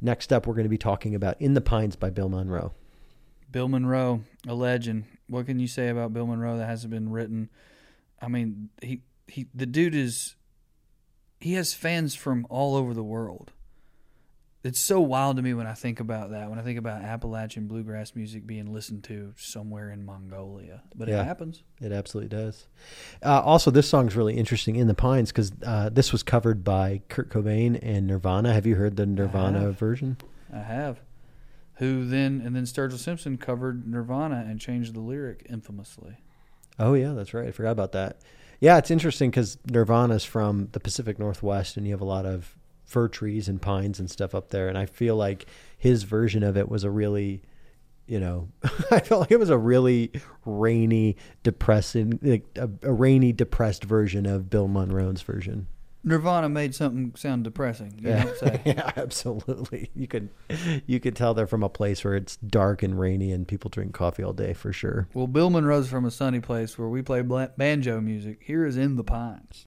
Next up, we're going to be talking about In the Pines by Bill Monroe. Bill Monroe, a legend. What can you say about Bill Monroe that hasn't been written? I mean, he he the dude is he has fans from all over the world. It's so wild to me when I think about that. When I think about Appalachian bluegrass music being listened to somewhere in Mongolia, but Yeah. it happens. It absolutely does. Uh, also, this song's really interesting, In the Pines, because uh, this was covered by Kurt Cobain and Nirvana. Have you heard the Nirvana have. version? I have. Who then and then Sturgill Simpson covered Nirvana and changed the lyric infamously. Oh, yeah, that's right. I forgot about that. Yeah, it's interesting because Nirvana's from the Pacific Northwest, and you have a lot of fir trees and pines and stuff up there. And I feel like his version of it was a really, you know, I felt like it was a really rainy, depressing, like a, a rainy, depressed version of Bill Monroe's version. Nirvana made something sound depressing. You Yeah. yeah, absolutely. You could, you could tell they're from a place where it's dark and rainy, and people drink coffee all day for sure. Well, Bill Monroe's from a sunny place where we play banjo music. Here is In the Pines.